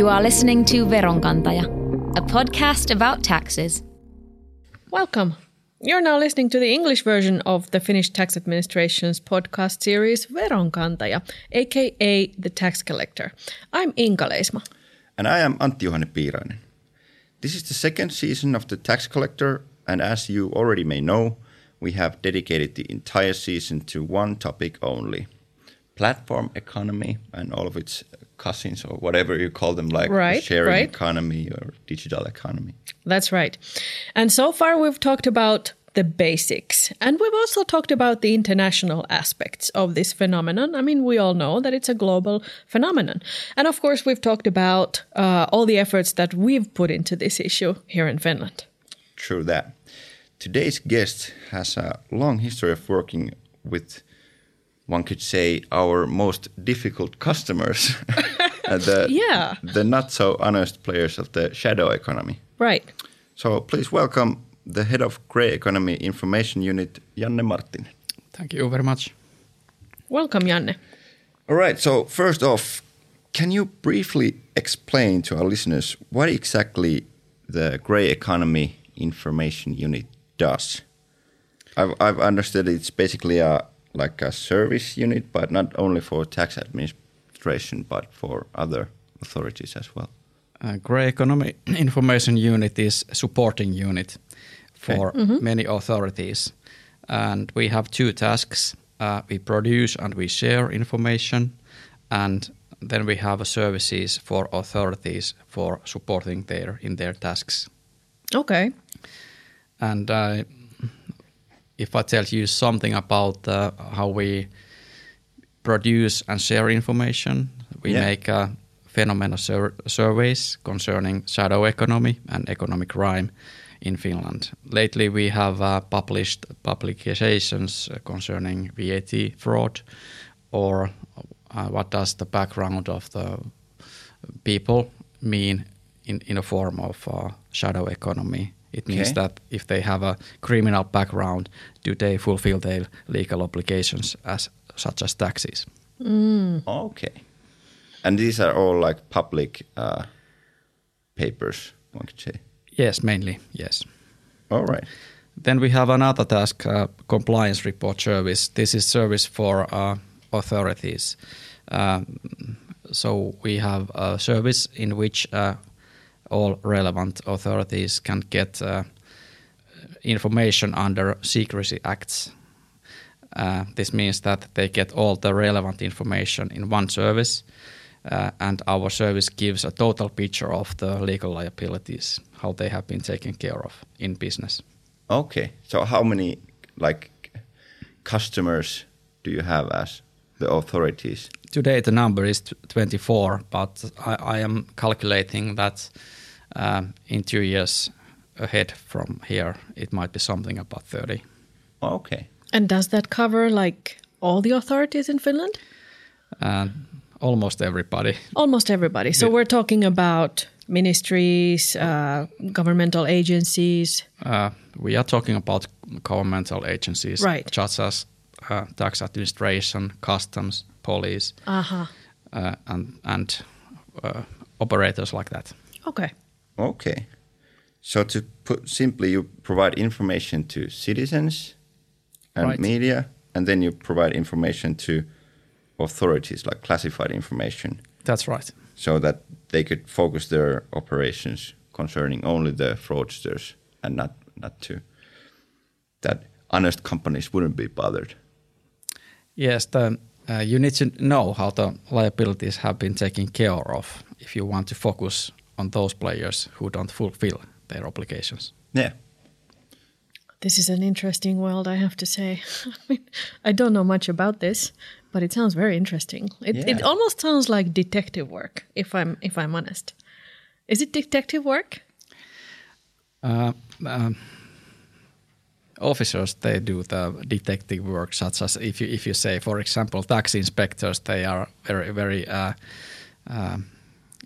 You are listening to Veronkantaja, a podcast about taxes. Welcome. You're now listening to the English version of the Finnish Tax Administration's podcast series Veronkantaja, aka The Tax Collector. I'm Inka Leisma. And I am Antti Johanne Piirainen. This is the second season of The Tax Collector, and as you already may know, we have dedicated the entire season to one topic only platform economy and all of its cousins or whatever you call them, like Right, sharing right. economy or digital economy. That's right. And so far, we've talked about the basics. And we've also talked about the international aspects of this phenomenon. I mean, we all know that it's a global phenomenon. And of course, we've talked about uh, all the efforts that we've put into this issue here in Finland. True that. Today's guest has a long history of working with, one could say, our most difficult customers, the, Yeah. the not so honest players of the shadow economy. Right. So please welcome the head of Grey Economy Information Unit, Janne Martin. Thank you very much. Welcome, Janne. All right, so first off, can you briefly explain to our listeners what exactly the Grey Economy Information Unit does? I've, I've understood it's basically a like a service unit, but not only for tax administration, but for other authorities as well. Uh, Grey Economy Information Unit is a supporting unit for many authorities, and we have two tasks: uh, we produce and we share information, and then we have services for authorities for supporting their in their tasks. Okay. And uh, if I tell you something about uh, how we produce and share information, we Yeah. make uh, phenomena sur- surveys concerning shadow economy and economic crime in Finland. Lately, we have uh, published publications concerning VAT fraud or uh, what does the background of the people mean in, in a form of uh, shadow economy. It means that if they have a criminal background, do they fulfill their legal obligations as such as taxes? Okay. And these are all like public uh, papers, one could say. Yes, mainly, yes. All right. Then we have another task, uh, compliance report service. This is service for uh, authorities. Um, so we have a service in which uh, all relevant authorities can get uh, information under secrecy acts. Uh, this means that they get all the relevant information in one service, uh, and our service gives a total picture of the legal liabilities, how they have been taken care of in business. Okay. So how many like customers do you have as the authorities? Today the number is t- 24, but I, I am calculating that um, in two years ahead from here, it might be something about 30. Okay. And does that cover like all the authorities in Finland? And almost everybody. Almost everybody. So we're talking about ministries, uh, governmental agencies. Uh, we are talking about governmental agencies, Right. such as uh, tax administration, customs, police, Aha. uh, and and uh, operators like that. Okay. Okay. So to put simply, you provide information to citizens and Right. media, and then you provide information to authorities, like classified information, That's right. so that they could focus their operations concerning only the fraudsters and not not to that honest companies wouldn't be bothered. Yes, the, uh, you need to know how the liabilities have been taken care of if you want to focus on those players who don't fulfill their obligations. Yeah. This is an interesting world, I have to say. I mean, I don't know much about this, but it sounds very interesting. It, it almost sounds like detective work, if I'm if I'm honest. Is it detective work? Uh, um, officers they do the detective work, such as if you if you say, for example, tax inspectors, they are very very uh, um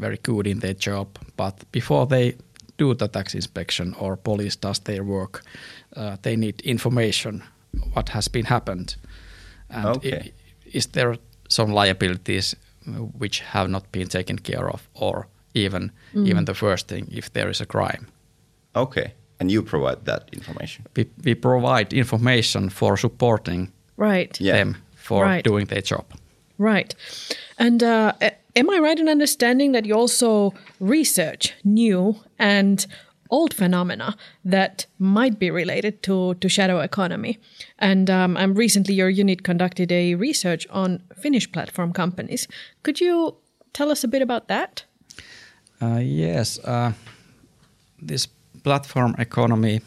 very good in their job, but before they do the tax inspection or police does their work, uh, they need information what has been happened, and Okay. i- is there some liabilities which have not been taken care of, or even even the first thing if there is a crime. Okay. And you provide that information. We, we provide information for supporting Right. Yeah. them for Right. doing their job. Right. And uh, am I right in understanding that you also research new and old phenomena that might be related to, to shadow economy? And um, um, recently, your unit conducted a research on Finnish platform companies. Could you tell us a bit about that? Uh, yes, uh, this platform economy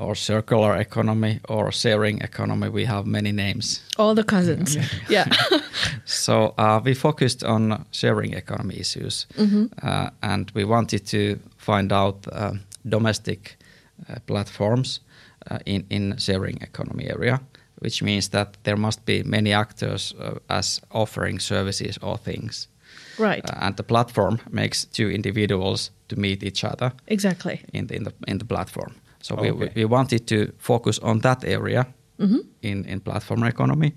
or circular economy or sharing economy, we have many names. All the cousins. yeah. So uh, we focused on sharing economy issues, uh, and we wanted to find out uh, domestic uh, platforms uh, in in sharing economy area, which means that there must be many actors uh, as offering services or things, right. and the platform makes two individuals to meet each other exactly. in the in the, in the platform. So we, we, we wanted to focus on that area in, in platform economy,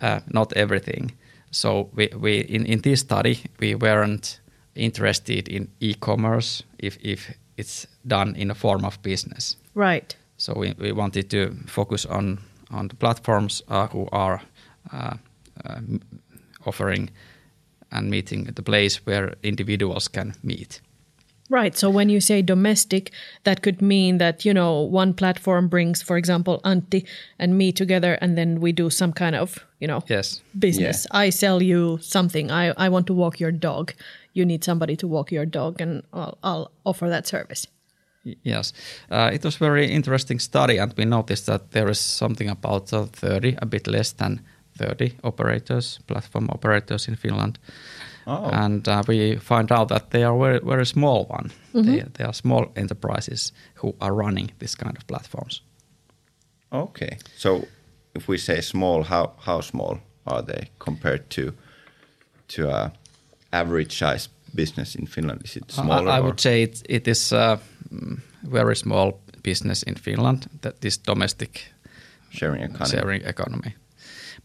uh, not everything. So we, we in, in this study we weren't interested in e-commerce if, if it's done in a form of business. Right. So we, we wanted to focus on on the platforms uh, who are uh, uh, offering and meeting the place where individuals can meet. Right. So when you say domestic, that could mean that, you know, one platform brings, for example, Antti and me together, and then we do some kind of, you know, Yes. business. I sell you something. I, I want to walk your dog. You need somebody to walk your dog, and I'll, I'll offer that service. Yes, uh, it was very interesting study, and we noticed that there is something about uh, 30, a bit less than 30 operators, platform operators in Finland. Oh. And uh, we find out that they are very, very small one. They, they are small enterprises who are running this kind of platforms. Okay. So if we say small, how how small are they compared to to a average size business in Finland? Is it I- smaller? I, or- would say it, it is a mm, very small business in Finland, that this domestic sharing economy. sharing economy.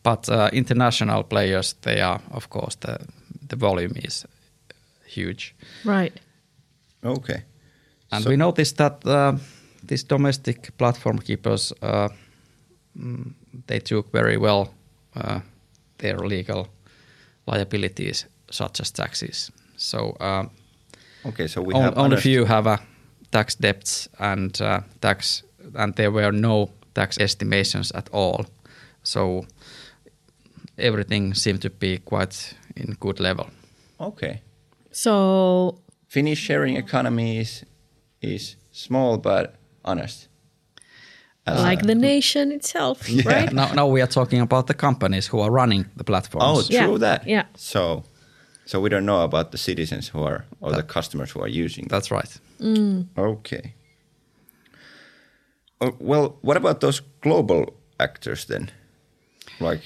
But uh, international players, they are, of course, the the volume is huge. Right. Okay. And So- we noticed that uh, these domestic platform keepers, uh, mm, they took very well uh, their legal liabilities, such as taxes. So uh, Okay. So we on- have only few have uh, tax debts and uh, tax, and there were no tax estimations at all. So everything seemed to be quite in good level. Okay. So, Finnish sharing economy is is small but honest. As like a- the nation itself, Yeah. right? Now, now we are talking about the companies who are running the platforms. Oh, true Yeah, that. yeah. So, so we don't know about the citizens who are or the customers who are using. That's right. Mm. Okay. Oh, well, what about those global actors then? Like,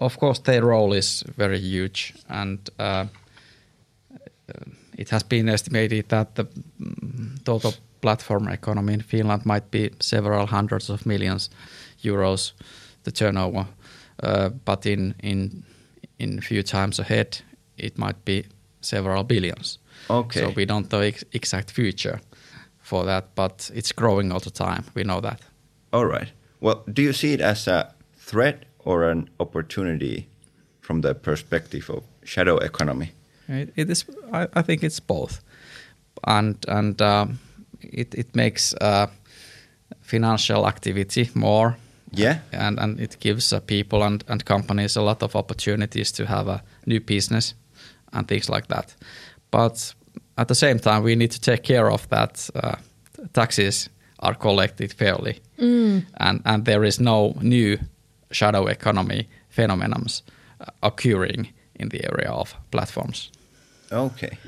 Of course, their role is very huge, and uh, uh, it has been estimated that the mm, total platform economy in Finland might be several hundreds of millions euros, the turnover. Uh, but in in in few times ahead, it might be several billions. Okay. So we don't know ex- exact future for that, but it's growing all the time. We know that. all right. Well, do you see it as a threat or an opportunity from the perspective of shadow economy? It, it is. I, I think it's both, and and um, it it makes uh, financial activity more. Yeah. and and it gives uh, people and and companies a lot of opportunities to have a new business and things like that. But at the same time, we need to take care of that. Uh, taxes are collected fairly, and and there is no new shadow economy phenomenons uh, occurring in the area of platforms. Okay.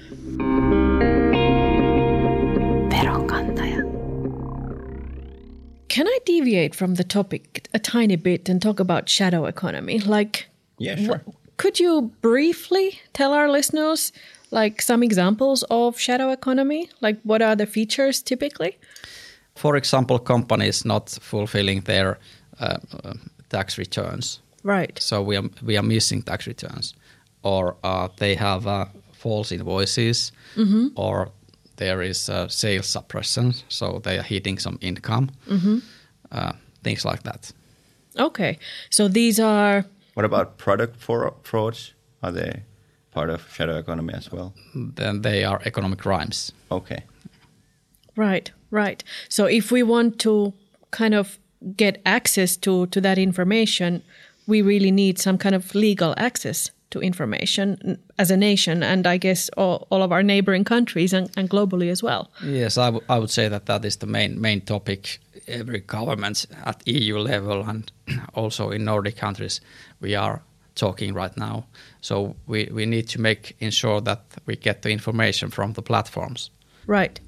Can I deviate from the topic a tiny bit and talk about shadow economy? Like, Yeah, sure. wh- could you briefly tell our listeners like some examples of shadow economy? Like, what are the features typically? For example, companies not fulfilling their uh, uh, tax returns. Right. So we are we are missing tax returns, or uh, they have uh, false invoices or there is uh, sales suppression, so they are hitting some income, uh, things like that. Okay. So these are What about product for frauds? Are they part of shadow economy as well? Then they are economic crimes. Okay. right, right. So if we want to kind of get access to to that information, we really need some kind of legal access to information as a nation, and I guess all, all of our neighboring countries and, and globally as well. Yes, I, w- I would say that that is the main main topic. Every government at EU level and also in Nordic countries, we are talking right now. So we, we need to make ensure that we get the information from the platforms. Right.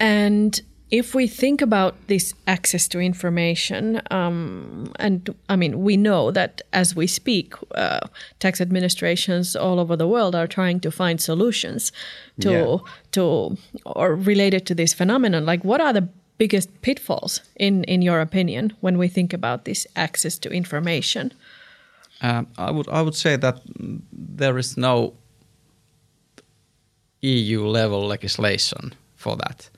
And if we think about this access to information, um, and I mean, we know that as we speak, uh, tax administrations all over the world are trying to find solutions to Yeah. to or related to this phenomenon. Like, what are the biggest pitfalls in in your opinion when we think about this access to information? Um, I would I would say that there is no EU level legislation for that.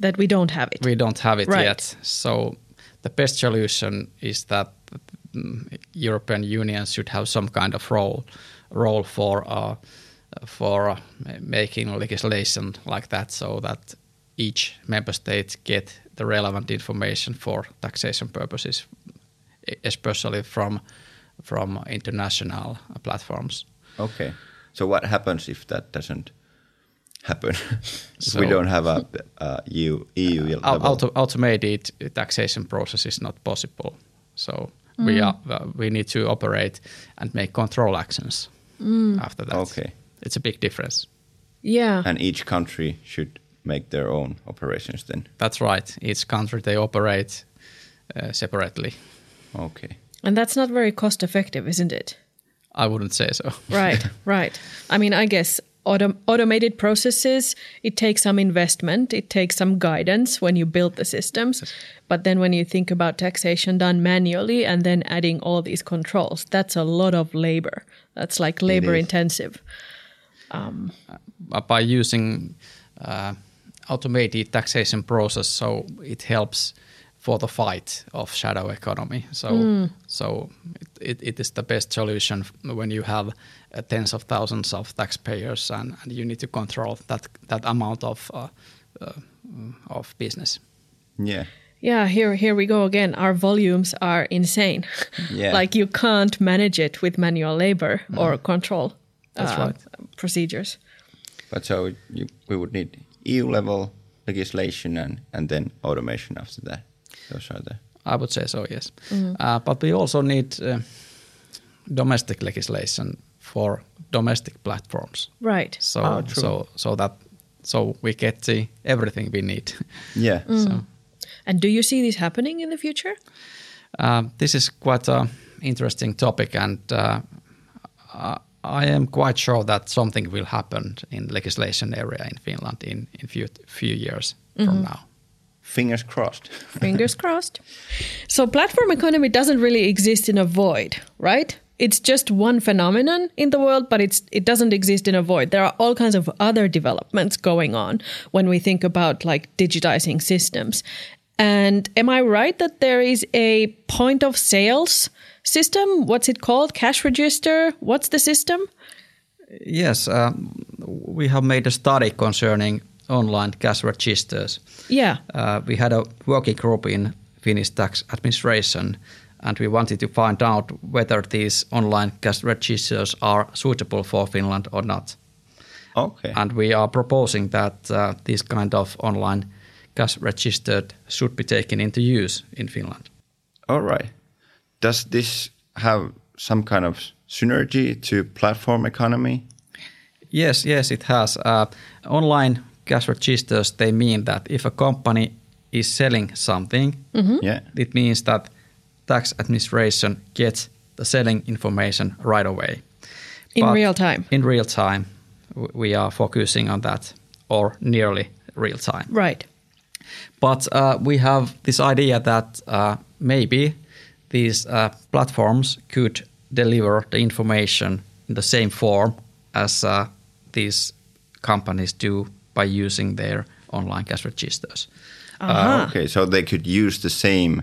That we don't have it. We don't have it Right. yet. So the best solution is that mm, European Union should have some kind of role role for uh, for uh, making legislation like that, so that each member state get the relevant information for taxation purposes, especially from from international platforms. Okay. So what happens if that doesn't happen? if we don't have a, a EU, EU level? Au- auto, automated taxation process is not possible. So we are uh, we need to operate and make control actions after that. Okay. it's a big difference. Yeah. And each country should make their own operations then. That's right. Each country they operate uh, separately. Okay. and that's not very cost effective, isn't it? I wouldn't say so. Right, right. I mean, I guess autom- automated processes, it takes some investment, it takes some guidance when you build the systems. But then when you think about taxation done manually and then adding all these controls, that's a lot of labor. That's like labor intensive. Uh, by using uh, automated taxation process, so it helps for the fight of shadow economy. So, so it, it, it is the best solution when you have uh, tens of thousands of taxpayers and, and you need to control that that amount of uh, uh, of business. Yeah. Yeah, here here we go again. Our volumes are insane. Yeah. like you can't manage it with manual labor or control That's uh, right. procedures. But so you, we would need EU level legislation and, and then automation after that. Those are the. I would say so, yes. Uh, but we also need uh, domestic legislation for domestic platforms. Right. So true. so so that so we get the everything we need. Yeah. so And do you see this happening in the future? uh, this is quite a interesting topic, and uh, I, I am quite sure that something will happen in legislation area in Finland in in few few years from now. Fingers crossed. Fingers crossed. So, platform economy doesn't really exist in a void, right? It's just one phenomenon in the world, but it's it doesn't exist in a void. There are all kinds of other developments going on when we think about like digitizing systems. And am I right that there is a point of sales system? What's it called? Cash register? What's the system? Yes, um, we have made a study concerning online cash registers. Yeah. Uh, we had a working group in Finnish tax administration, and we wanted to find out whether these online cash registers are suitable for Finland or not. Okay. And we are proposing that uh, this kind of online cash registered should be taken into use in Finland. All right. Does this have some kind of synergy to platform economy? Yes, yes, it has. Uh, online cash registers, they mean that if a company is selling something, Yeah. it means that tax administration gets the selling information right away. In But real time. In real time, we are focusing on that, or nearly real time. Right. But uh, we have this idea that uh, maybe these uh, platforms could deliver the information in the same form as uh, these companies do by using their online cash registers. Uh, okay, so they could use the same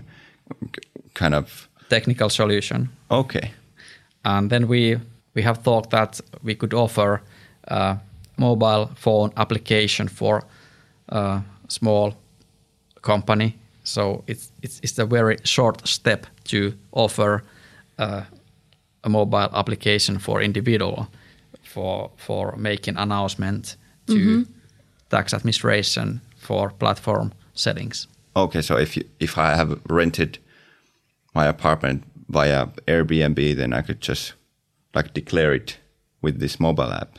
kind of. Technical solution. Okay. And then we we have thought that we could offer a mobile phone application for a small company. So it's it's, it's a very short step to offer uh, a mobile application for individual for for making announcement to tax administration for platform settings. Okay, so if you, if I have rented my apartment via Airbnb, then I could just like declare it with this mobile app.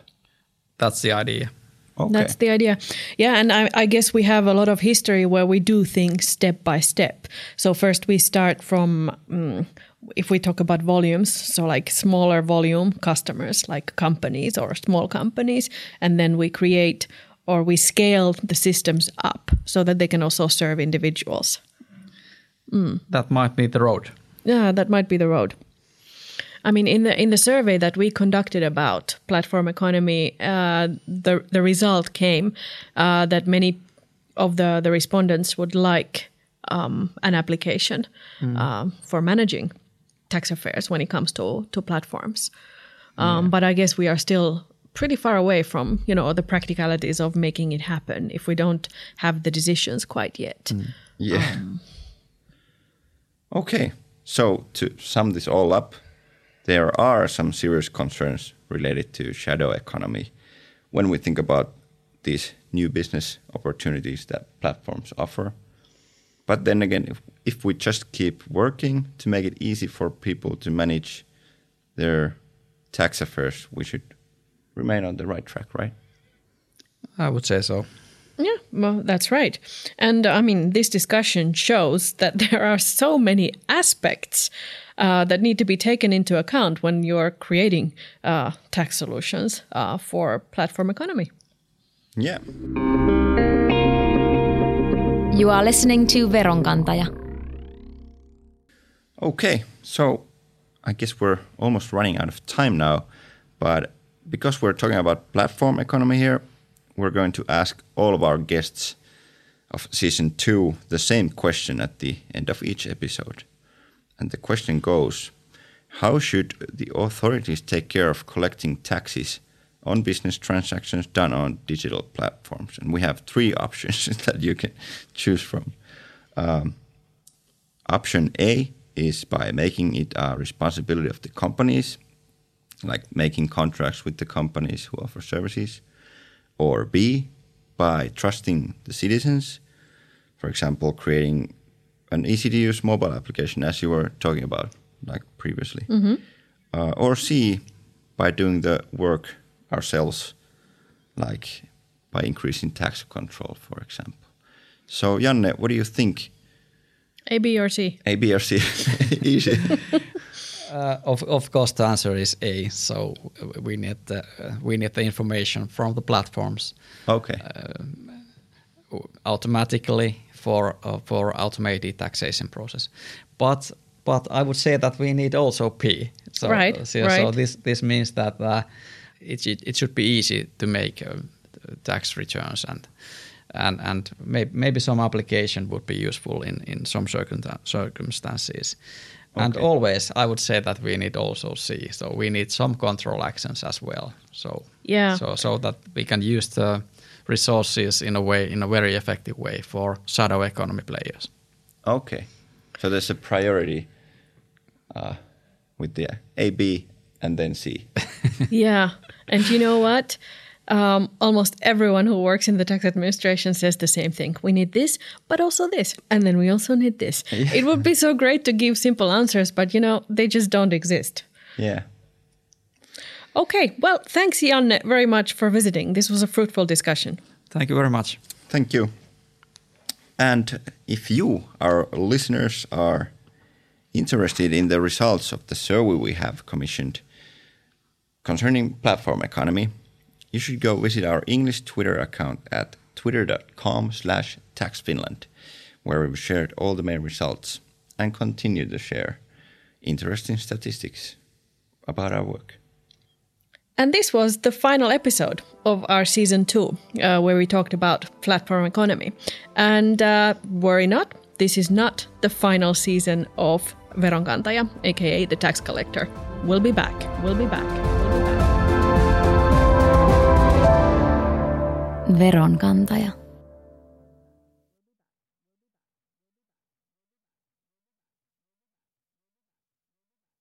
That's the idea. Okay. That's the idea. Yeah, and I, I guess we have a lot of history where we do things step by step. So first we start from, mm, if we talk about volumes, so like smaller volume customers, like companies or small companies, and then we create or we scale the systems up so that they can also serve individuals. That might be the road. Yeah, that might be the road. I mean, in the in the survey that we conducted about platform economy, uh, the the result came uh, that many of the the respondents would like um, an application uh, for managing tax affairs when it comes to to platforms. Um, But I guess we are still pretty far away from you know the practicalities of making it happen if we don't have the decisions quite yet. Mm. Yeah. Um, okay. So to sum this all up, there are some serious concerns related to shadow economy when we think about these new business opportunities that platforms offer. But then again, if, if we just keep working to make it easy for people to manage their tax affairs, we should remain on the right track, right? I would say so. Yeah, well, that's right. And I mean, this discussion shows that there are so many aspects uh, that need to be taken into account when you're creating uh, tax solutions uh, for platform economy. Yeah. You are listening to Veronkantaja. Okay, so I guess we're almost running out of time now, but because we're talking about platform economy here, we're going to ask all of our guests of season two the same question at the end of each episode. And the question goes How should the authorities take care of collecting taxes on business transactions done on digital platforms? And we have three options that you can choose from. Um, option A is by making it a responsibility of the companies, like making contracts with the companies who offer services. Or B, by trusting the citizens, for example, creating an easy to use mobile application, as you were talking about, like previously. Uh, or C, by doing the work ourselves, like by increasing tax control, for example. So, Janne, what do you think? A, B, or C? A, B, or C? Easy. Uh, of of course, the answer is A. So we need the uh, we need the information from the platforms Okay. automatically for uh, for automated taxation process. But but I would say that we need also P. So, Right, So, so right. this this means that uh, it it it should be easy to make uh, tax returns and. And, and maybe, maybe some application would be useful in, in some circumta- circumstances. And always, I would say that we need also C. So we need some control actions as well. So Yeah. so so that we can use the resources in a way in a very effective way for shadow economy players. Okay. So there's a priority uh, with the A, B, and then C. yeah. And you know what? Um, almost everyone who works in the tax administration says the same thing. We need this, but also this. And then we also need this. It would be so great to give simple answers, but you know, they just don't exist. yeah. Okay. Well, thanks, Janne, very much for visiting. This was a fruitful discussion. Thank you very much. Thank you. And if you, our listeners, are interested in the results of the survey we have commissioned concerning platform economy, you should go visit our English Twitter account at twitter.com slash taxfinland, where we've shared all the main results and continue to share interesting statistics about our work. And this was the final episode of our season two, uh, where we talked about platform economy. And uh, worry not, this is not the final season of Veronkantaja, aka the tax collector. We'll be back. We'll be back. We'll be back. Veronkantaja.